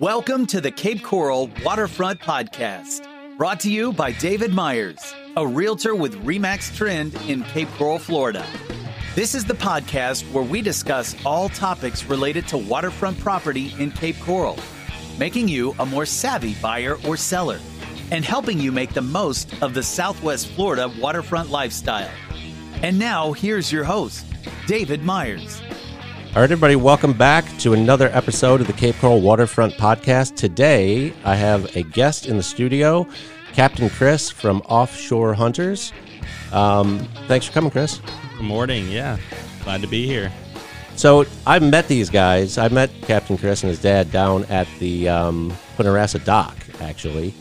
Welcome to the Cape Coral Waterfront Podcast, brought to you by David Myers, a realtor with Remax Trend in Cape Coral, Florida. This is the podcast where we discuss all topics related to waterfront property in Cape Coral, making you a more savvy buyer or seller, and helping you make the most of the Southwest Florida waterfront lifestyle. And now, here's your host, David Myers. All right, everybody, welcome back to another episode of the Cape Coral Waterfront Podcast. Today, I have a guest in the studio, Captain Chris from Offshore Hunters. Um, thanks for coming, Chris. Good morning. Yeah, glad to be here. So, I met these guys. I met Captain Chris and his dad down at the um, Punta Rassa dock, actually.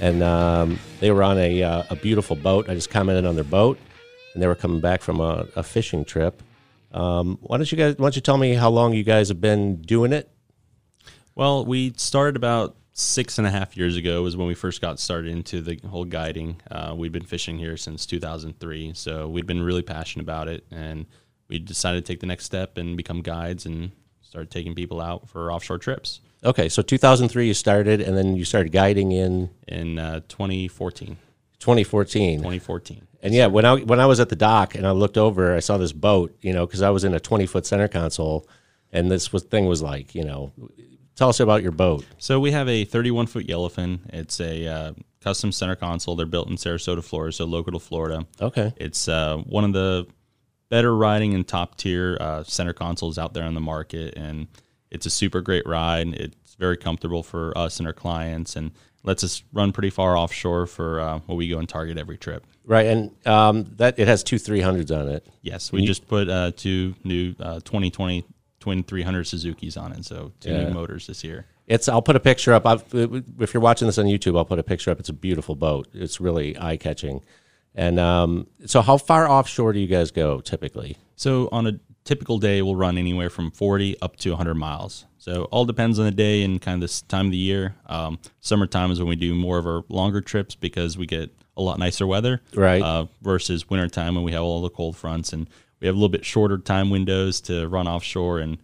And um, they were on a, uh, a beautiful boat. I just commented on their boat, and they were coming back from a, a fishing trip. Um, why don't you guys? Why don't you tell me how long you guys have been doing it? Well, we started about six and a half years ago. Was when we first got started into the whole guiding. Uh, we'd been fishing here since 2003, so we'd been really passionate about it, and we decided to take the next step and become guides and start taking people out for offshore trips. Okay, so 2003 you started, and then you started guiding in in uh, 2014. 2014. 2014. And yeah, when I when I was at the dock and I looked over, I saw this boat, you know, because I was in a 20 foot center console, and this was, thing was like, you know, tell us about your boat. So we have a 31 foot yellowfin. It's a uh, custom center console. They're built in Sarasota, Florida, so local to Florida. Okay. It's uh, one of the better riding and top tier uh, center consoles out there on the market, and it's a super great ride. It's very comfortable for us and our clients, and lets us run pretty far offshore for uh, what we go and target every trip. Right, and um, that it has two 300s on it. Yes, we just put uh, two new uh, 2020 twin 300 Suzuki's on it, so two Yeah. new motors this year. It's. I'll put a picture up. I've, if you're watching this on YouTube, I'll put a picture up. It's a beautiful boat. It's really eye catching. And um, so, how far offshore do you guys go typically? So on a typical day, we'll run anywhere from 40 up to 100 miles. So all depends on the day and kind of this time of the year. Um, summertime is when we do more of our longer trips because we get a lot nicer weather. Right. Uh, versus wintertime when we have all the cold fronts and we have a little bit shorter time windows to run offshore and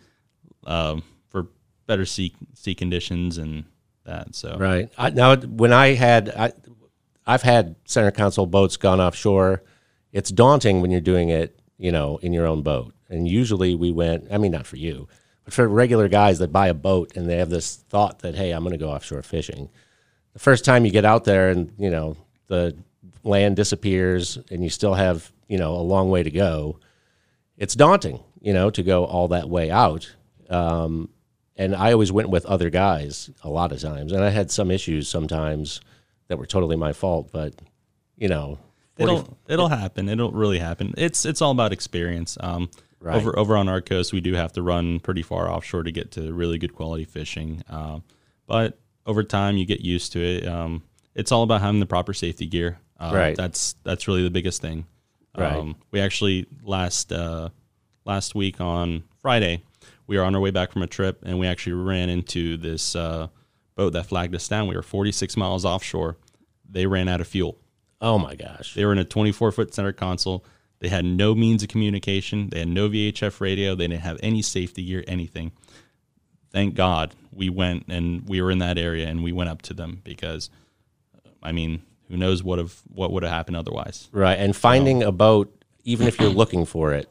um, for better sea sea conditions and that. So Right. I, now, when I had, I, I've had center console boats gone offshore. It's daunting when you're doing it, you know, in your own boat. And usually we went. I mean, not for you, but for regular guys that buy a boat and they have this thought that, hey, I'm going to go offshore fishing. The first time you get out there and you know the land disappears and you still have you know a long way to go. It's daunting, you know, to go all that way out. Um, and I always went with other guys a lot of times, and I had some issues sometimes that were totally my fault. But you know, 40 It'll it'll happen. It'll really happen. It's it's all about experience. Um, Right. Over over on our coast, we do have to run pretty far offshore to get to really good quality fishing. Um, but over time, you get used to it. Um, it's all about having the proper safety gear. Uh, Right. That's that's really the biggest thing. Right. Um, we actually last uh, last week on Friday, we were on our way back from a trip, and we actually ran into this uh, boat that flagged us down. We were 46 miles offshore. They ran out of fuel. oh my gosh, They were in a 24 foot center console. They had no means of communication. They had no VHF radio. They didn't have any safety gear, anything. Thank God we went and we were in that area and we went up to them because, I mean, who knows what have what would have happened otherwise. right? And finding a boat, even if you're looking for it,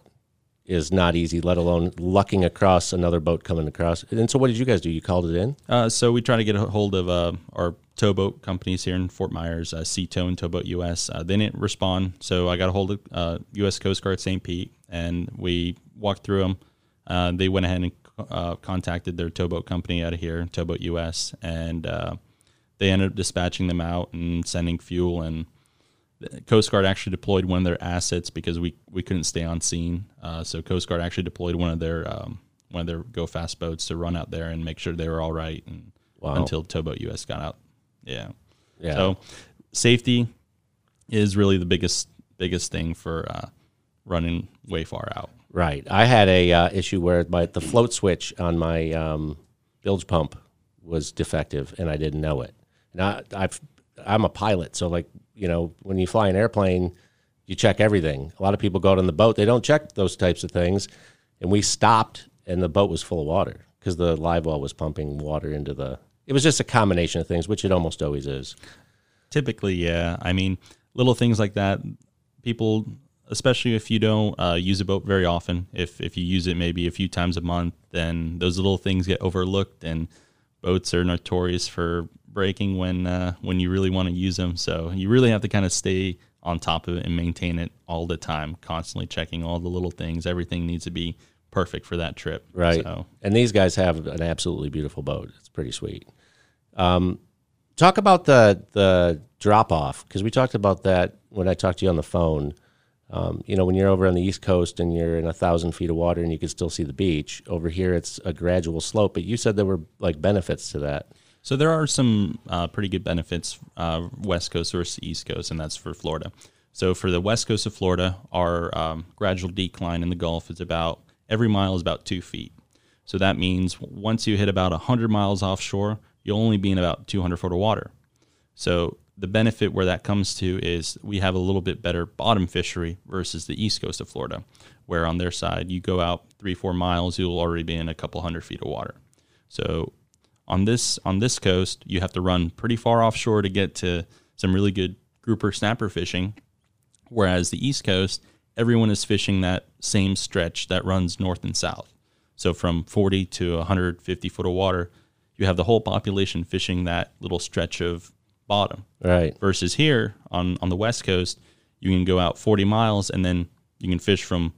is not easy. Let alone lucking across another boat coming across. And so, what did you guys do? You called it in. Uh, so we try to get a hold of uh, our towboat companies here in Fort Myers, uh, Sea Tow and Towboat US. Uh, they didn't respond, so I got a hold of uh, U.S. Coast Guard St. Pete, and we walked through them. Uh, they went ahead and uh, contacted their towboat company out of here, Towboat US, and uh, they ended up dispatching them out and sending fuel. And the Coast Guard actually deployed one of their assets because we, we couldn't stay on scene. Uh, so Coast Guard actually deployed one of their um, one of their go fast boats to run out there and make sure they were all right. And Wow. until Towboat US got out. Yeah. Yeah. So safety is really the biggest biggest thing for uh, running way far out. Right. I had a uh, issue where my the float switch on my um, bilge pump was defective, and I didn't know it. And I, I've I'm a pilot, so like you know, when you fly an airplane, you check everything. A lot of people go out on the boat; they don't check those types of things. And we stopped, and the boat was full of water because the live well was pumping water into the It was just a combination of things, which it almost always is. Typically, yeah. I mean, little things like that. People, especially if you don't uh, use a boat very often, if if you use it maybe a few times a month, then those little things get overlooked, and boats are notorious for breaking when uh, when you really want to use them. So you really have to kind of stay on top of it and maintain it all the time, constantly checking all the little things. Everything needs to be perfect for that trip. Right. So And these guys have an absolutely beautiful boat. It's pretty sweet. Um, talk about the the drop off because we talked about that when I talked to you on the phone. Um, you know, when you're over on the East Coast and you're in a thousand feet of water and you can still see the beach. Over here, it's a gradual slope. But you said there were like benefits to that. So there are some uh, pretty good benefits uh, West Coast versus East Coast, and that's for Florida. So for the West Coast of Florida, our um, gradual decline in the Gulf is about every mile is about two feet. So that means once you hit about 100 miles offshore, you'll only be in about 200 foot of water. So the benefit where that comes to is we have a little bit better bottom fishery versus the east coast of Florida, where on their side you go out three four miles, you'll already be in a couple hundred feet of water. So on this on this coast, you have to run pretty far offshore to get to some really good grouper snapper fishing, whereas the east coast, everyone is fishing that same stretch that runs north and south. So from 40 to 150 foot of water, you have the whole population fishing that little stretch of bottom. Right. Versus here on on the west coast, you can go out 40 miles and then you can fish from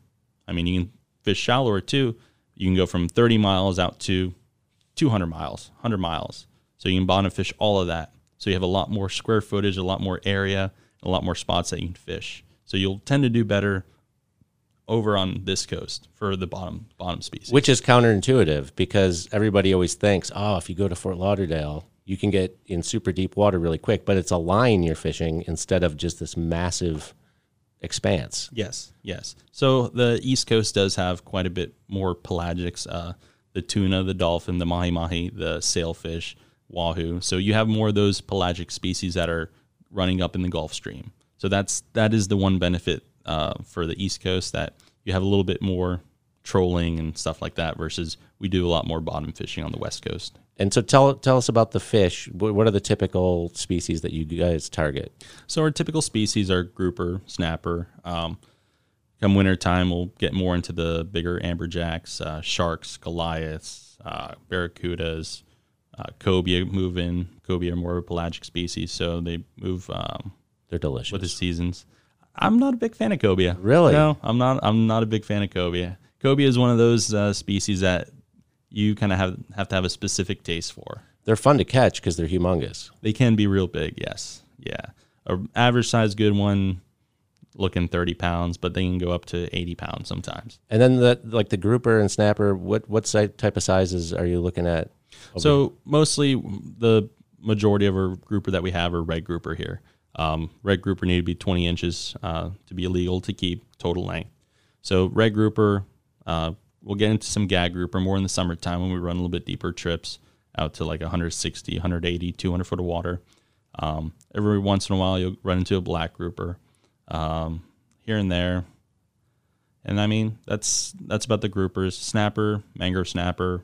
I mean, you can fish shallower too. You can go from 30 miles out to 200 miles, 100 miles. So you can bottom fish all of that. So you have a lot more square footage, a lot more area, a lot more spots that you can fish. So you'll tend to do better over on this coast for the bottom bottom species. Which is counterintuitive because everybody always thinks, oh, if you go to Fort Lauderdale, you can get in super deep water really quick, but it's a line you're fishing instead of just this massive expanse. Yes, yes. So the East Coast does have quite a bit more pelagics. Uh, the tuna, the dolphin, the mahi mahi, the sailfish, wahoo. So you have more of those pelagic species that are running up in the Gulf Stream. So that's that is the one benefit uh, for the East Coast that you have a little bit more trolling and stuff like that versus we do a lot more bottom fishing on the West Coast. And so tell tell us about the fish. What are the typical species that you guys target? So our typical species are grouper, snapper. Um, come winter time, we'll get more into the bigger amberjacks, uh, sharks, goliaths, uh, barracudas, uh, cobia move in. Cobia are more of a pelagic species, so they move um, They're delicious. with the seasons. I'm not a big fan of cobia. Really? No, I'm not. I'm not a big fan of cobia. Cobia is one of those uh, species that you kind of have have to have a specific taste for. They're fun to catch because they're humongous. They can be real big, yes. Yeah. A average size good one looking 30 pounds, but they can go up to 80 pounds sometimes. And then the like the grouper and snapper. What what type of sizes are you looking at? So mostly the majority of our grouper that we have are red grouper here. Um, red grouper need to be 20 inches uh, to be illegal to keep total length. So red grouper, uh, we'll get into some gag grouper more in the summertime when we run a little bit deeper trips out to like 160, 180, 200 foot of water. Um, every once in a while, you'll run into a black grouper um, here and there. And I mean, that's that's about the groupers. Snapper, mangrove snapper,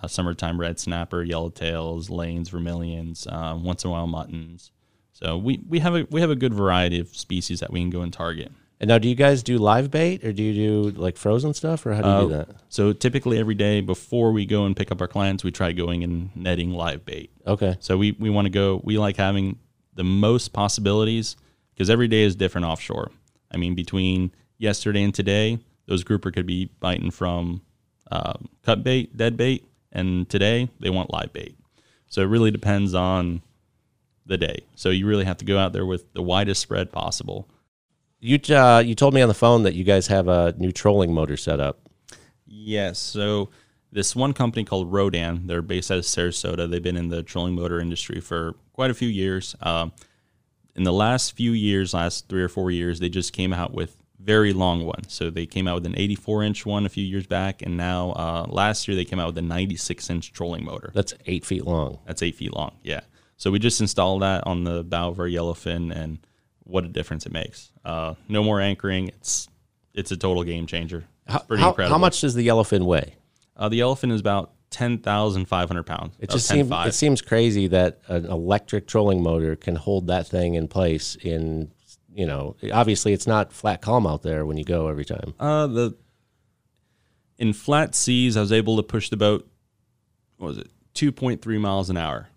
uh, summertime red snapper, yellowtails, lanes, vermilions, um, once in a while muttons. So we, we have a we have a good variety of species that we can go and target. And now, do you guys do live bait or do you do like frozen stuff, or how do you do Uh, that? So typically every day before we go and pick up our clients, we try going and netting live bait. Okay. So we, we want to go, we like having the most possibilities because every day is different offshore. I mean, between yesterday and today, those grouper could be biting from um, cut bait, dead bait, and today they want live bait. So it really depends on the day. So you really have to go out there with the widest spread possible. You uh, you told me on the phone that you guys have a new trolling motor set up. Yes. So this one company called Rhodan, they're based out of Sarasota. They've been in the trolling motor industry for quite a few years. Um, in the last few years, last three or four years, they just came out with very long ones. So they came out with an 84 inch one a few years back, and now uh, last year they came out with a 96 inch trolling motor. That's eight feet long. That's eight feet long. Yeah. So we just installed that on the bow of our yellowfin, and what a difference it makes. Uh, no more anchoring. It's it's a total game changer. It's How, pretty how, incredible. how much does the yellowfin weigh? Uh, the yellowfin is about ten thousand five hundred pounds. It just seems it seems crazy that an electric trolling motor can hold that thing in place in you know obviously it's not flat calm out there when you go every time. Uh, the in flat seas, I was able to push the boat. What was it? Two point three miles an hour,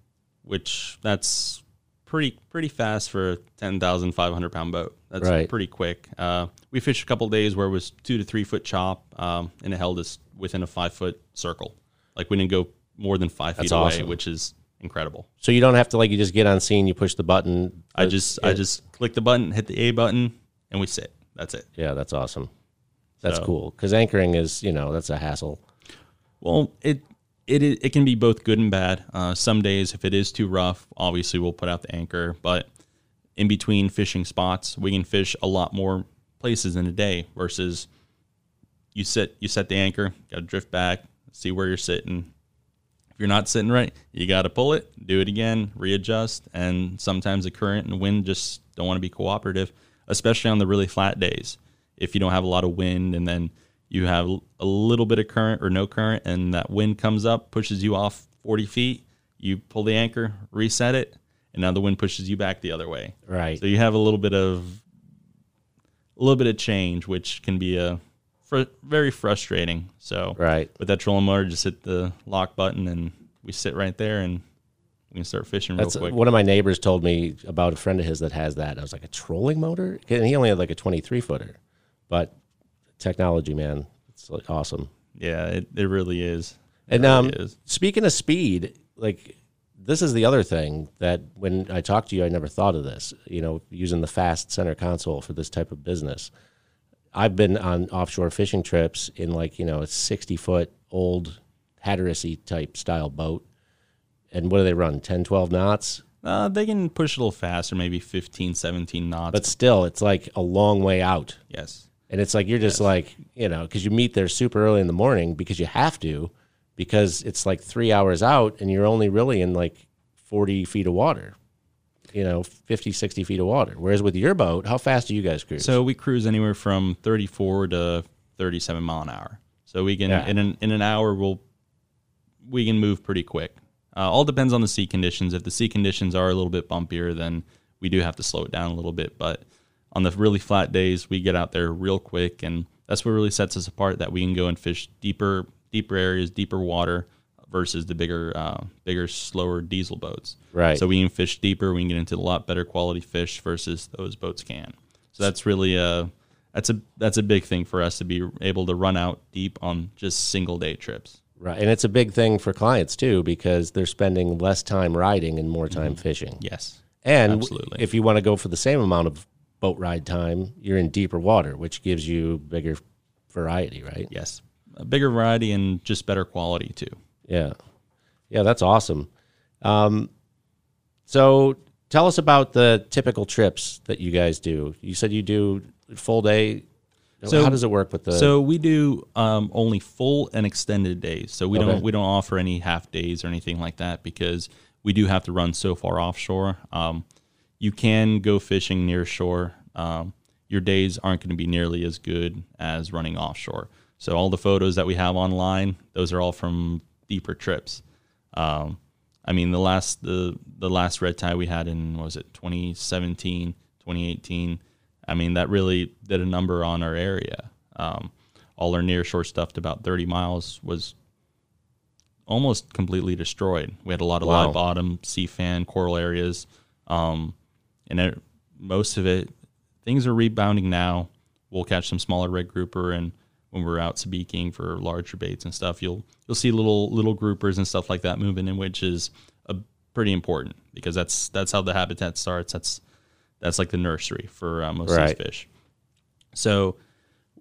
which that's pretty pretty fast for a ten thousand five hundred pound boat. That's Right. pretty quick. Uh, we fished a couple days where it was two to three foot chop, um, and it held us within a five foot circle. Like we didn't go more than five That's feet away, which is incredible. So you don't have to like you just get on scene, you push the button. I just I just click the button, hit the A button, and we sit. That's it. yeah, that's awesome. That's So- cool because anchoring is you know that's a hassle. Well, it it it can be both good and bad. Uh, some days, if it is too rough, obviously we'll put out the anchor. But in between fishing spots, we can fish a lot more places in a day. Versus you sit you set the anchor, got to drift back, see where you're sitting. If you're not sitting right, you got to pull it, do it again, readjust. And sometimes the current and wind just don't want to be cooperative, especially on the really flat days. If you don't have a lot of wind and then you have a little bit of current or no current, and that wind comes up, pushes you off 40 feet, you pull the anchor, reset it, and now the wind pushes you back the other way. Right. So you have a little bit of a little bit of change, which can be a fr- very frustrating. So Right. with that trolling motor, just hit the lock button and we sit right there and we can start fishing real uh, quick. one of my neighbors told me about a friend of his that has that. I was like a trolling motor, and he only had like a twenty three footer, but technology, man, it's like awesome. yeah, it, it really is. It And really um, is. speaking of speed, like this is the other thing that when I talked to you, I never thought of this. You know, using the fast center console for this type of business. I've been on offshore fishing trips in like you know a sixty foot old Hatteras type style boat, and what do they run 10, 12 knots? Uh, they can push a little faster, maybe 15, 17 knots. But still, it's like a long way out. yes, And it's like you're just like, you know, because you meet there super early in the morning because you have to, because it's like three hours out and you're only really in like 40 feet of water, you know, 50, 60 feet of water. Whereas with your boat, how fast do you guys cruise? So we cruise anywhere from 34 to 37 mile an hour. So we can Yeah. in an in an hour we'll we can move pretty quick. Uh, all depends on the sea conditions. If the sea conditions are a little bit bumpier, then we do have to slow it down a little bit. But on the really flat days, we get out there real quick, and that's what really sets us apart. That we can go and fish deeper deeper areas, deeper water versus the bigger uh, bigger slower diesel boats. Right. So we can fish deeper. We can get into a lot better quality fish versus those boats can. So that's really a that's a that's a big thing for us to be able to run out deep on just single day trips. right. And it's a big thing for clients too, because they're spending less time riding and more time fishing. Yes. And Absolutely. if you want to go for the same amount of boat ride time, you're in deeper water, which gives you bigger variety, right? Yes. A bigger variety and just better quality too. Yeah. Yeah, that's awesome. Um, so tell us about the typical trips that you guys do. You said you do full day. So- How does it work with the? So we do um, only full and extended days. So we Okay. don't we don't offer any half days or anything like that because we do have to run so far offshore. Um, you can go fishing near shore. Um, your days aren't going to be nearly as good as running offshore. So all the photos that we have online, those are all from deeper trips. Um, I mean, the last the the last red tide we had in what was it 2017, 2018. I mean, that really did a number on our area. Um, all our near shore stuff to about 30 miles was almost completely destroyed. We had a lot of Wow. live bottom, sea fan, coral areas, um, and it, most of it, things are rebounding now. We'll catch some smaller red grouper, and when we're out speaking for larger baits and stuff, you'll you'll see little little groupers and stuff like that moving in, which is a, pretty important because that's that's how the habitat starts. That's that's like the nursery for uh, most of Right. these fish. So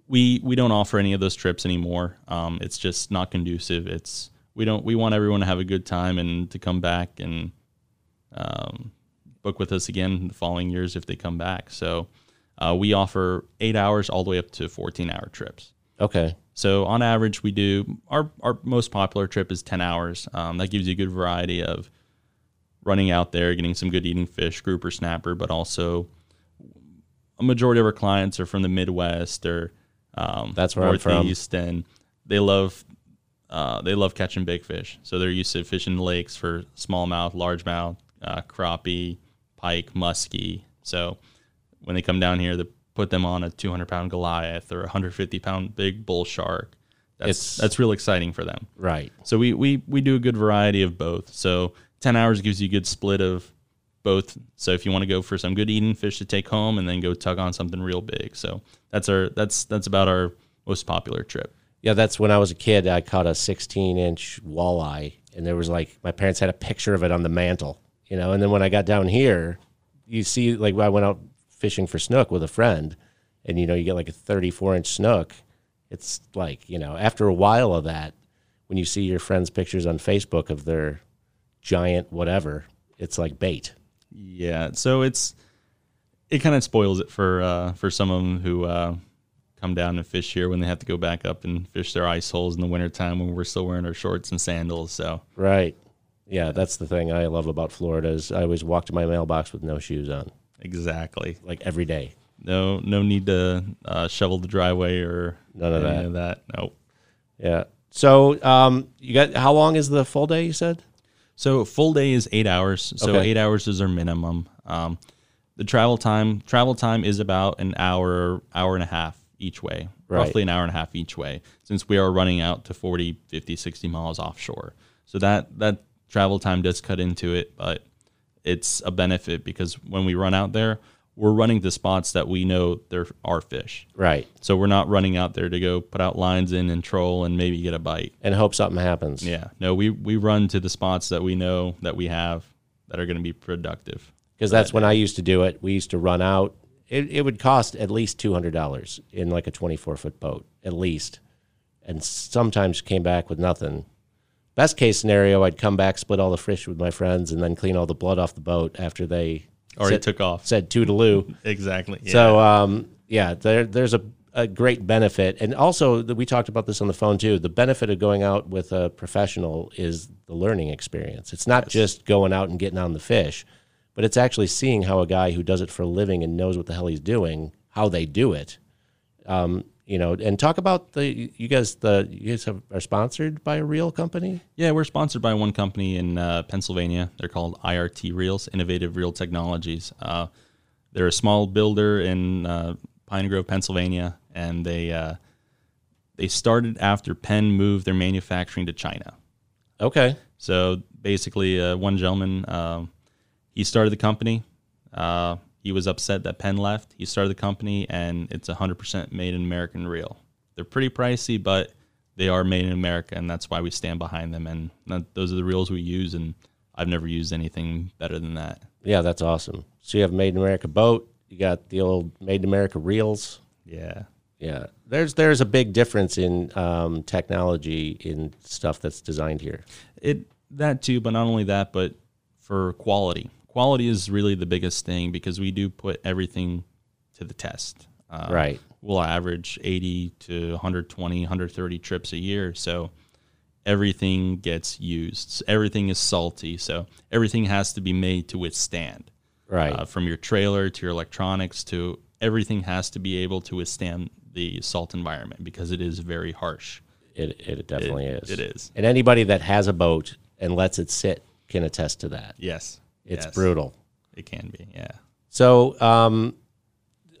we we don't offer any of those trips anymore. Um, it's just not conducive. It's we don't we want everyone to have a good time and to come back and um, book with us again in the following years if they come back. So uh, we offer eight hours all the way up to fourteen hour trips. okay. So on average, we do our our most popular trip is ten hours. Um, that gives you a good variety of running out there, getting some good eating fish, grouper, snapper, but also a majority of our clients are from the Midwest or um, That's where I'm from. Northeast, and they love uh, they love catching big fish. So they're used to fishing lakes for smallmouth, largemouth, uh, crappie, pike, muskie. So when they come down here, they put them on a 200 pound Goliath or a 150 pound big bull shark. That's It's- that's real exciting for them. Right. So we, we we do a good variety of both. So 10 hours gives you a good split of both. So if you want to go for some good eating fish to take home and then go tug on something real big. So that's our that's that's about our most popular trip. Yeah, that's when I was a kid. I caught a 16 inch walleye, and there was like my parents had a picture of it on the mantle, you know. And then when I got down here, you see, like I went out fishing for snook with a friend, and you know, you get like a 34 inch snook. It's like you know, after a while of that, when you see your friends' pictures on Facebook of their giant whatever, it's like bait. Yeah, so it's it kind of spoils it for uh, for some of them who uh, come down and fish here when they have to go back up and fish their ice holes in the wintertime when we're still wearing our shorts and sandals. So Right. Yeah, that's the thing I love about Florida is I always walk to my mailbox with no shoes on, exactly, like every day. no no need to uh, shovel the driveway or None of any that. of that. Nope. Yeah. So, um, you got how long is the full day? You said. So full day is eight hours. So Okay. eight hours is our minimum. Um, the travel time travel time is about an hour hour and a half each way Right. roughly an hour and a half each way since we are running out to 40 50 60 miles offshore so that that travel time does cut into it but it's a benefit because when we run out there we're running to spots that we know there are fish Right. so we're not running out there to go put out lines in and troll and maybe get a bite And hope something happens. yeah no we we run to the spots that we know that we have that are going to be productive Because that's when I used to do it. We used to run out. It, it would cost at least two hundred dollars in like a twenty four foot boat, at least, and sometimes came back with nothing. Best case scenario, I'd come back, split all the fish with my friends, and then clean all the blood off the boat after they already said, took off said toodaloo. exactly yeah. So um, yeah, there, there's a, a great benefit, and also the, we talked about this on the phone too. The benefit of going out with a professional is the learning experience. It's not just going out and getting on the fish, but it's actually seeing how a guy who does it for a living and knows what the hell he's doing, how they do it. Um, you know, and talk about the you guys. The you guys have, are sponsored by a real company. Yeah, we're sponsored by one company in uh, Pennsylvania. They're called IRT Reels, Innovative Reel Technologies. Uh, they're a small builder in uh, Pine Grove, Pennsylvania, and they uh, they started after Penn moved their manufacturing to China. Okay, So basically, uh, one gentleman, um, he started the company. He was upset that Penn left. He started the company, and it's 100% made in American reel. They're pretty pricey, but they are made in America, and that's why we stand behind them. And that, those are the reels we use, and I've never used anything better than that. yeah, that's awesome. So you have Made in America boat. You got the old Made in America reels. Yeah. Yeah, there's there's a big difference in um, technology in stuff that's designed here. It that too, but not only that, but for quality. Quality is really the biggest thing because we do put everything to the test. Uh, Right. We'll average 80 to 120, 130 trips a year. So everything gets used. Everything is salty. So everything has to be made to withstand. Right. Uh, from your trailer to your electronics to everything has to be able to withstand the salt environment because it is very harsh. it it definitely It- is. it is. And anybody that has a boat and lets it sit can attest to that. Yes. It's Yes. brutal. It can be. Yeah. So, um,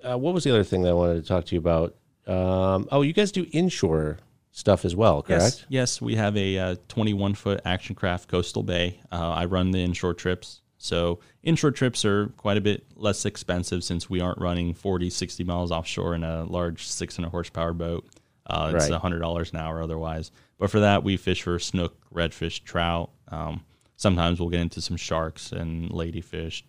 uh, what was the other thing that I wanted to talk to you about? Um, oh, you guys do inshore stuff as well, correct? Yes, yes, we have a uh, 21 foot action craft coastal bay. Uh, I run the inshore trips. So inshore trips are quite a bit less expensive since we aren't running 40, 60 miles offshore in a large 600 horsepower boat. Uh, it's Right. $100 an hour otherwise. But for that, we fish for snook, redfish, trout. Um, sometimes we'll get into some sharks and ladyfish.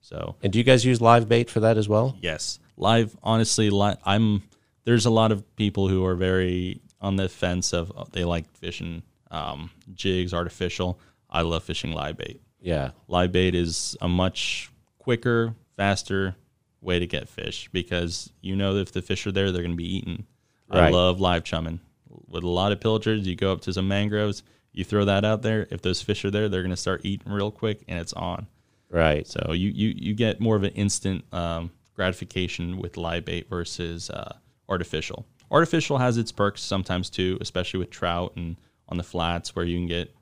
So And do you guys use live bait for that as well? Yes, live. Honestly, li- I'm. There's a lot of people who are very on the fence of uh, they like fishing um, jigs, artificial. I love fishing live bait. Yeah. Live bait is a much quicker, faster way to get fish because you know if the fish are there, they're going to be eaten. I love live chumming. With a lot of pilchards, you go up to some mangroves, you throw that out there. If those fish are there, they're going to start eating real quick, and it's on. Right. So you you, you get more of an instant um, gratification with live bait versus uh, artificial. Artificial has its perks sometimes too, especially with trout and on the flats where you can get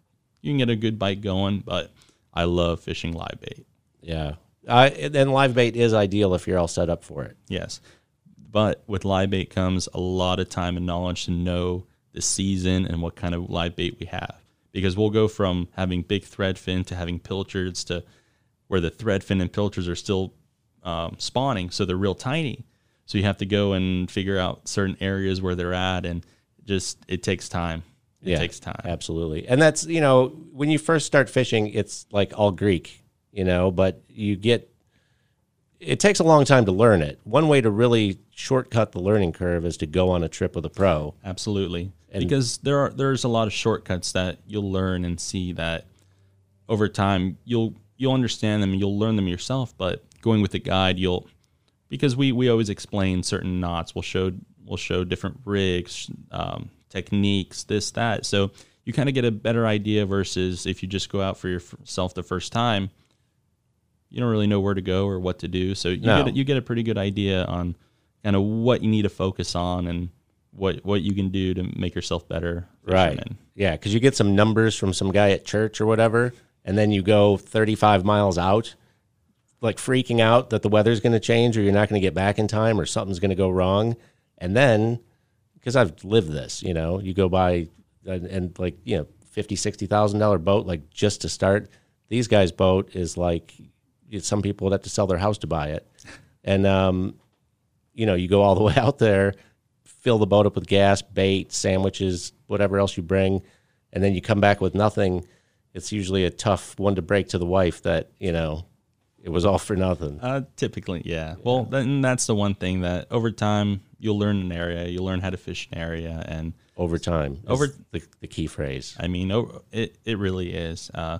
you can get a good bite going. But I love fishing live bait. Yeah. Uh, and live bait is ideal if you're all set up for it. Yes. But with live bait comes a lot of time and knowledge to know the season and what kind of live bait we have. Because we'll go from having big thread fin to having pilchards to where the thread fin and pilchards are still um, spawning, so they're real tiny. So you have to go and figure out certain areas where they're at, and just it takes time. It yeah, takes time. Absolutely. And that's, you know, when you first start fishing, it's like all Greek, you know, but you get it takes a long time to learn it. One way to really shortcut the learning curve is to go on a trip with a pro. Absolutely. And because there are there's a lot of shortcuts that you'll learn and see that over time you'll you'll understand them and you'll learn them yourself, but going with a guide you'll because we, we always explain certain knots. We'll show we'll show different rigs, um, techniques, this that. So you kind of get a better idea versus if you just go out for yourself the first time you don't really know where to go or what to do. So you no. get a, you get a pretty good idea on kind of what you need to focus on and what what you can do to make yourself better. Right. Yeah, because you get some numbers from some guy at church or whatever, and then you go 35 miles out, like freaking out that the weather's going to change or you're not going to get back in time or something's going to go wrong, and then because I've lived this, you know, you go by and, and like you know fifty sixty thousand dollar boat like just to start. These guys' boat is like some people would have to sell their house to buy it. And, um, you know, you go all the way out there, fill the boat up with gas, bait, sandwiches, whatever else you bring, and then you come back with nothing. It's usually a tough one to break to the wife that, you know, it was all for nothing. Uh, typically, yeah. yeah. Well, then that's the one thing that over time you'll learn an area, you'll learn how to fish an area, and over time, over the, the key phrase. I mean, it it really is. Uh,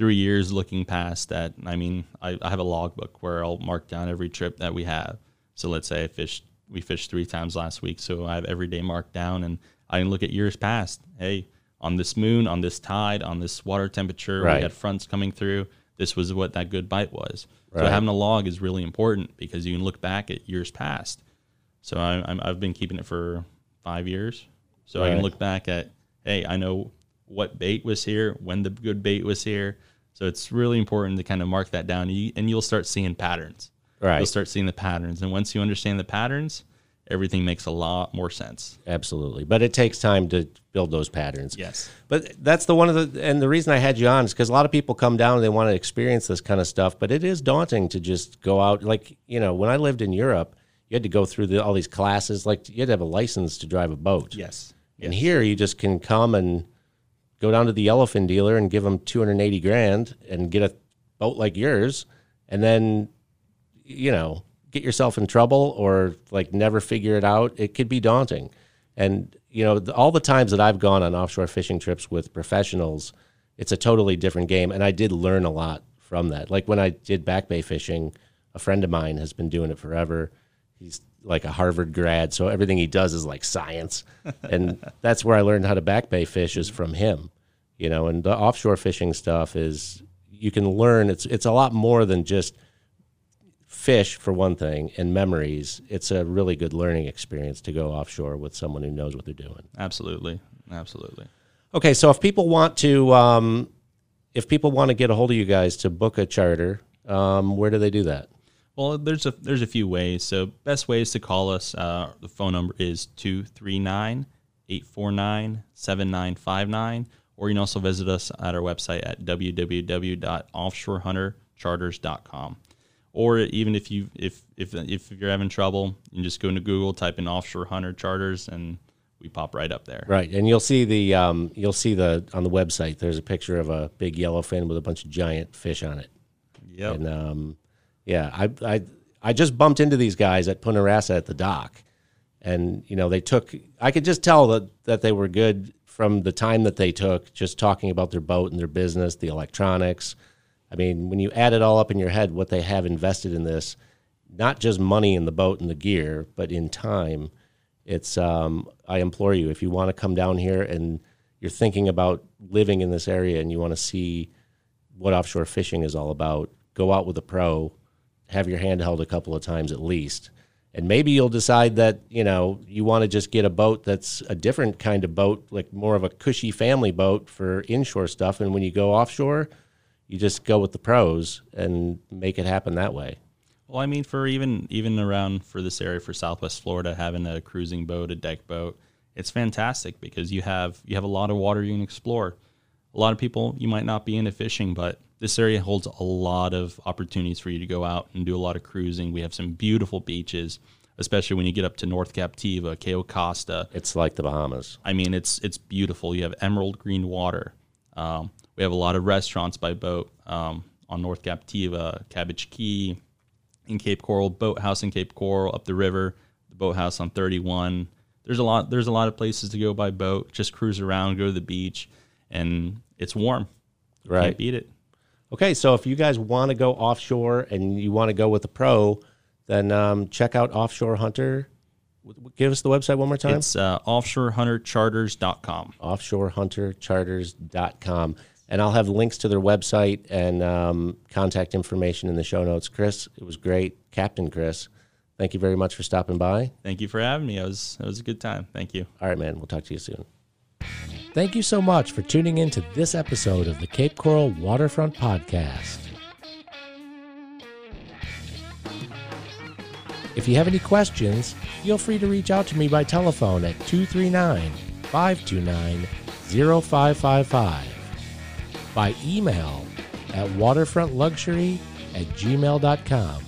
three years looking past that, I mean, I, I have a logbook where I'll mark down every trip that we have. So let's say I fished, we fished three times last week. So I have every day marked down and I can look at years past. Hey, on this moon, on this tide, on this water temperature, right. we had fronts coming through. This was what that good bite was. Right. So having a log is really important because you can look back at years past. So I, i have been keeping it for five years. So right. I can look back at, hey, I know what bait was here, when the good bait was here, so it's really important to kind of mark that down, and you'll start seeing patterns. Right. You'll start seeing the patterns, and once you understand the patterns, everything makes a lot more sense. Absolutely, but it takes time to build those patterns. Yes, but that's the one of the and the reason I had you on is because a lot of people come down and they want to experience this kind of stuff, but it is daunting to just go out. Like you know, when I lived in Europe, you had to go through the, all these classes. Like you had to have a license to drive a boat. Yes, and yes. here you just can come and go down to the yellowfin dealer and give them 280 grand and get a boat like yours and then you know get yourself in trouble or like never figure it out. It could be daunting. And you know all the times that i've gone on offshore fishing trips with professionals it's a totally different game. And i did learn a lot from that. Like when i did back bay fishing a friend of mine has been doing it forever he's like a harvard grad so everything he does is like science and that's where i learned how to back bay fish is from him you know, and the offshore fishing stuff is you can learn. It's it's a lot more than just fish for one thing and memories. It's a really good learning experience to go offshore with someone who knows what they're doing. Absolutely, absolutely. Okay, so if people want to, um, if people want to get a hold of you guys to book a charter, um, where do they do that? Well, there's a there's a few ways. So best ways to call us. Uh, the phone number is 239 849 7959 or you can also visit us at our website at www.offshorehuntercharters.com. Or even if you if if if you're having trouble, you can just go into Google, type in offshore hunter charters, and we pop right up there. Right, and you'll see the um, you'll see the on the website. There's a picture of a big yellowfin with a bunch of giant fish on it. Yep. And um, yeah, I I I just bumped into these guys at Punta Rassa at the dock, and you know they took. I could just tell that that they were good from the time that they took just talking about their boat and their business, the electronics. I mean, when you add it all up in your head, what they have invested in this, not just money in the boat and the gear, but in time. It's um, I implore you if you want to come down here and you're thinking about living in this area and you want to see what offshore fishing is all about, go out with a pro, have your hand held a couple of times at least, And maybe you'll decide that, you know, you want to just get a boat that's a different kind of boat, like more of a cushy family boat for inshore stuff. And when you go offshore, you just go with the pros and make it happen that way. Well, I mean, for even even around for this area for Southwest Florida, having a cruising boat, a deck boat, it's fantastic because you have you have a lot of water you can explore. A lot of people you might not be into fishing, but this area holds a lot of opportunities for you to go out and do a lot of cruising. We have some beautiful beaches, especially when you get up to North Captiva, Cayo Costa. It's like the Bahamas. I mean, it's it's beautiful. You have emerald green water. Um, we have a lot of restaurants by boat um, on North Captiva, Cabbage Key, in Cape Coral, Boathouse in Cape Coral, up the river, the Boathouse on 31. There's a lot. There's a lot of places to go by boat. Just cruise around, go to the beach, and it's warm. Right. Can't beat it. Okay, so if you guys want to go offshore and you want to go with a pro, then um, check out Offshore Hunter. Give us the website one more time. It's uh, offshorehuntercharters.com. offshorehuntercharters.com. And I'll have links to their website and um, contact information in the show notes. Chris, it was great. Captain Chris, thank you very much for stopping by. Thank you for having me. It was it was a good time. Thank you. All right, man. We'll talk to you soon. Thank you so much for tuning in to this episode of the Cape Coral Waterfront Podcast. If you have any questions, feel free to reach out to me by telephone at 239 529 0555, by email at waterfrontluxury at gmail.com.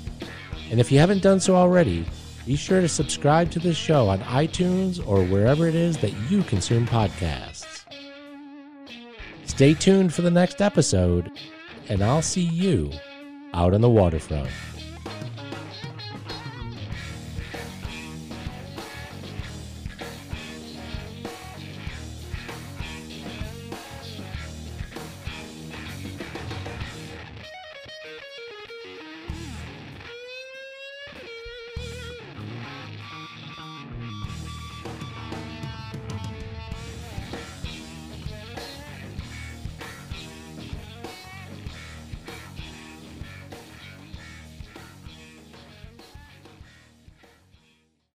And if you haven't done so already, be sure to subscribe to this show on iTunes or wherever it is that you consume podcasts. Stay tuned for the next episode, and I'll see you out on the waterfront.